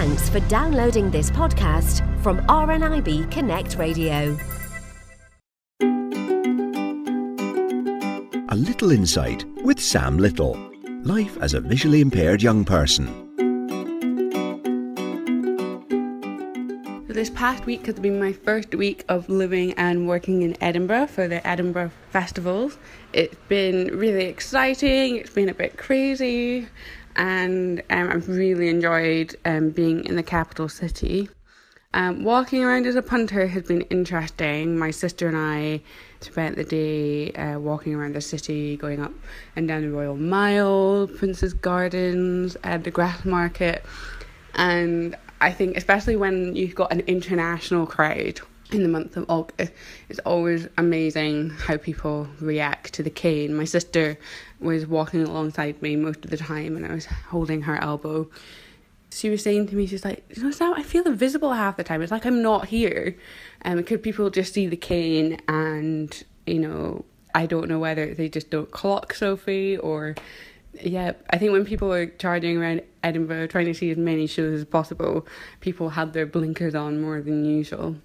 Thanks for downloading this podcast from RNIB Connect Radio. A Little Insight with Sam Little. Life as a visually impaired young person. So this past week has been my first week of living and working in Edinburgh for the Edinburgh Festivals. It's been really exciting, it's been a bit crazy, and um, I've really enjoyed um, being in the capital city. Um, walking around as a punter has been interesting. My sister and I spent the day uh, walking around the city, going up and down the Royal Mile, Prince's Gardens, and the Grassmarket. And I think, especially when you've got an international crowd in the month of August, it's always amazing how people react to the cane. My sister was walking alongside me most of the time, and I was holding her elbow she was saying to me, she's like, you know, Sam, I feel invisible half the time. It's like I'm not here. Um, could people just see the cane and, you know, I don't know whether they just don't clock Sophie or, yeah, I think when people were charging around Edinburgh trying to see as many shows as possible, people had their blinkers on more than usual.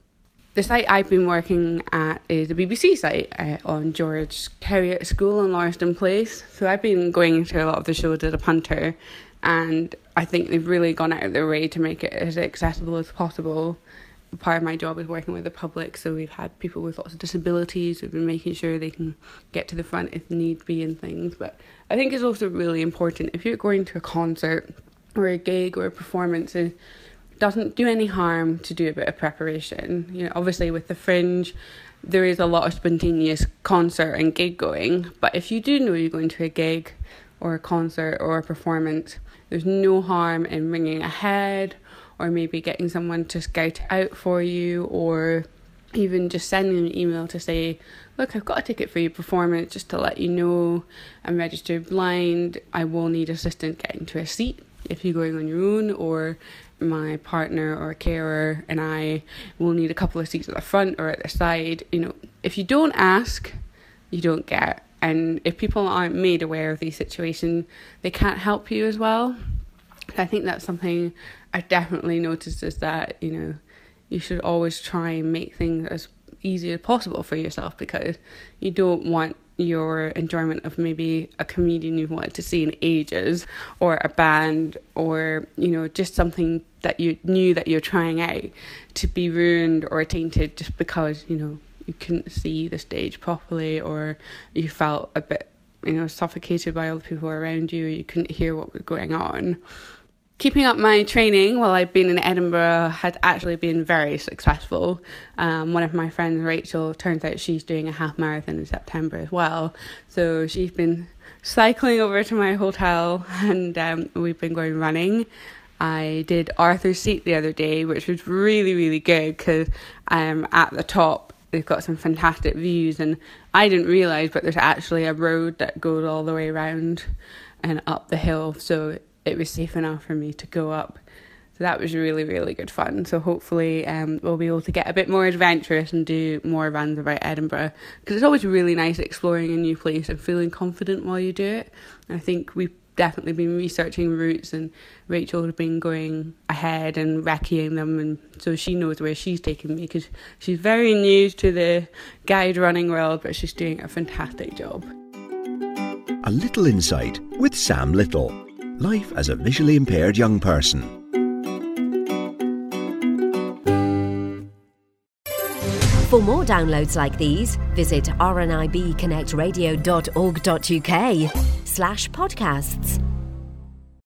The site I've been working at is the BBC site uh, on George Heriot School in Lauriston Place. So I've been going to a lot of the shows as a punter and I think they've really gone out of their way to make it as accessible as possible. Part of my job is working with the public, so we've had people with lots of disabilities. We've been making sure they can get to the front if need be and things. But I think it's also really important if you're going to a concert or a gig or a performance, it doesn't do any harm to do a bit of preparation. You know, obviously with the fringe, there is a lot of spontaneous concert and gig going. But if you do know you're going to a gig or a concert or a performance, there's no harm in ringing ahead or maybe getting someone to scout out for you or even just sending an email to say, Look, I've got a ticket for your performance just to let you know I'm registered blind. I will need assistance getting to a seat if you're going on your own, or my partner or carer and I will need a couple of seats at the front or at the side. You know, if you don't ask, you don't get and if people aren't made aware of these situations, they can't help you as well. I think that's something I definitely noticed is that, you know, you should always try and make things as easy as possible for yourself because you don't want your enjoyment of maybe a comedian you've wanted to see in ages or a band or you know just something that you knew that you're trying out to be ruined or tainted just because you know you couldn't see the stage properly or you felt a bit you know suffocated by all the people around you you couldn't hear what was going on keeping up my training while I've been in Edinburgh had actually been very successful. Um, one of my friends, Rachel, turns out she's doing a half marathon in September as well. So she's been cycling over to my hotel and um, we've been going running. I did Arthur's Seat the other day, which was really, really good because I'm at the top they've got some fantastic views and I didn't realise but there's actually a road that goes all the way around and up the hill so it was safe enough for me to go up so that was really really good fun so hopefully um, we'll be able to get a bit more adventurous and do more runs about Edinburgh because it's always really nice exploring a new place and feeling confident while you do it And I think we've definitely been researching routes and Rachel has been going ahead and recceing them and so she knows where she's taking me because she's very new to the guide running world but she's doing a fantastic job. A Little Insight with Sam Little. Life as a visually impaired young person. For more downloads like these, visit rnibconnectradio.org.uk slash podcasts.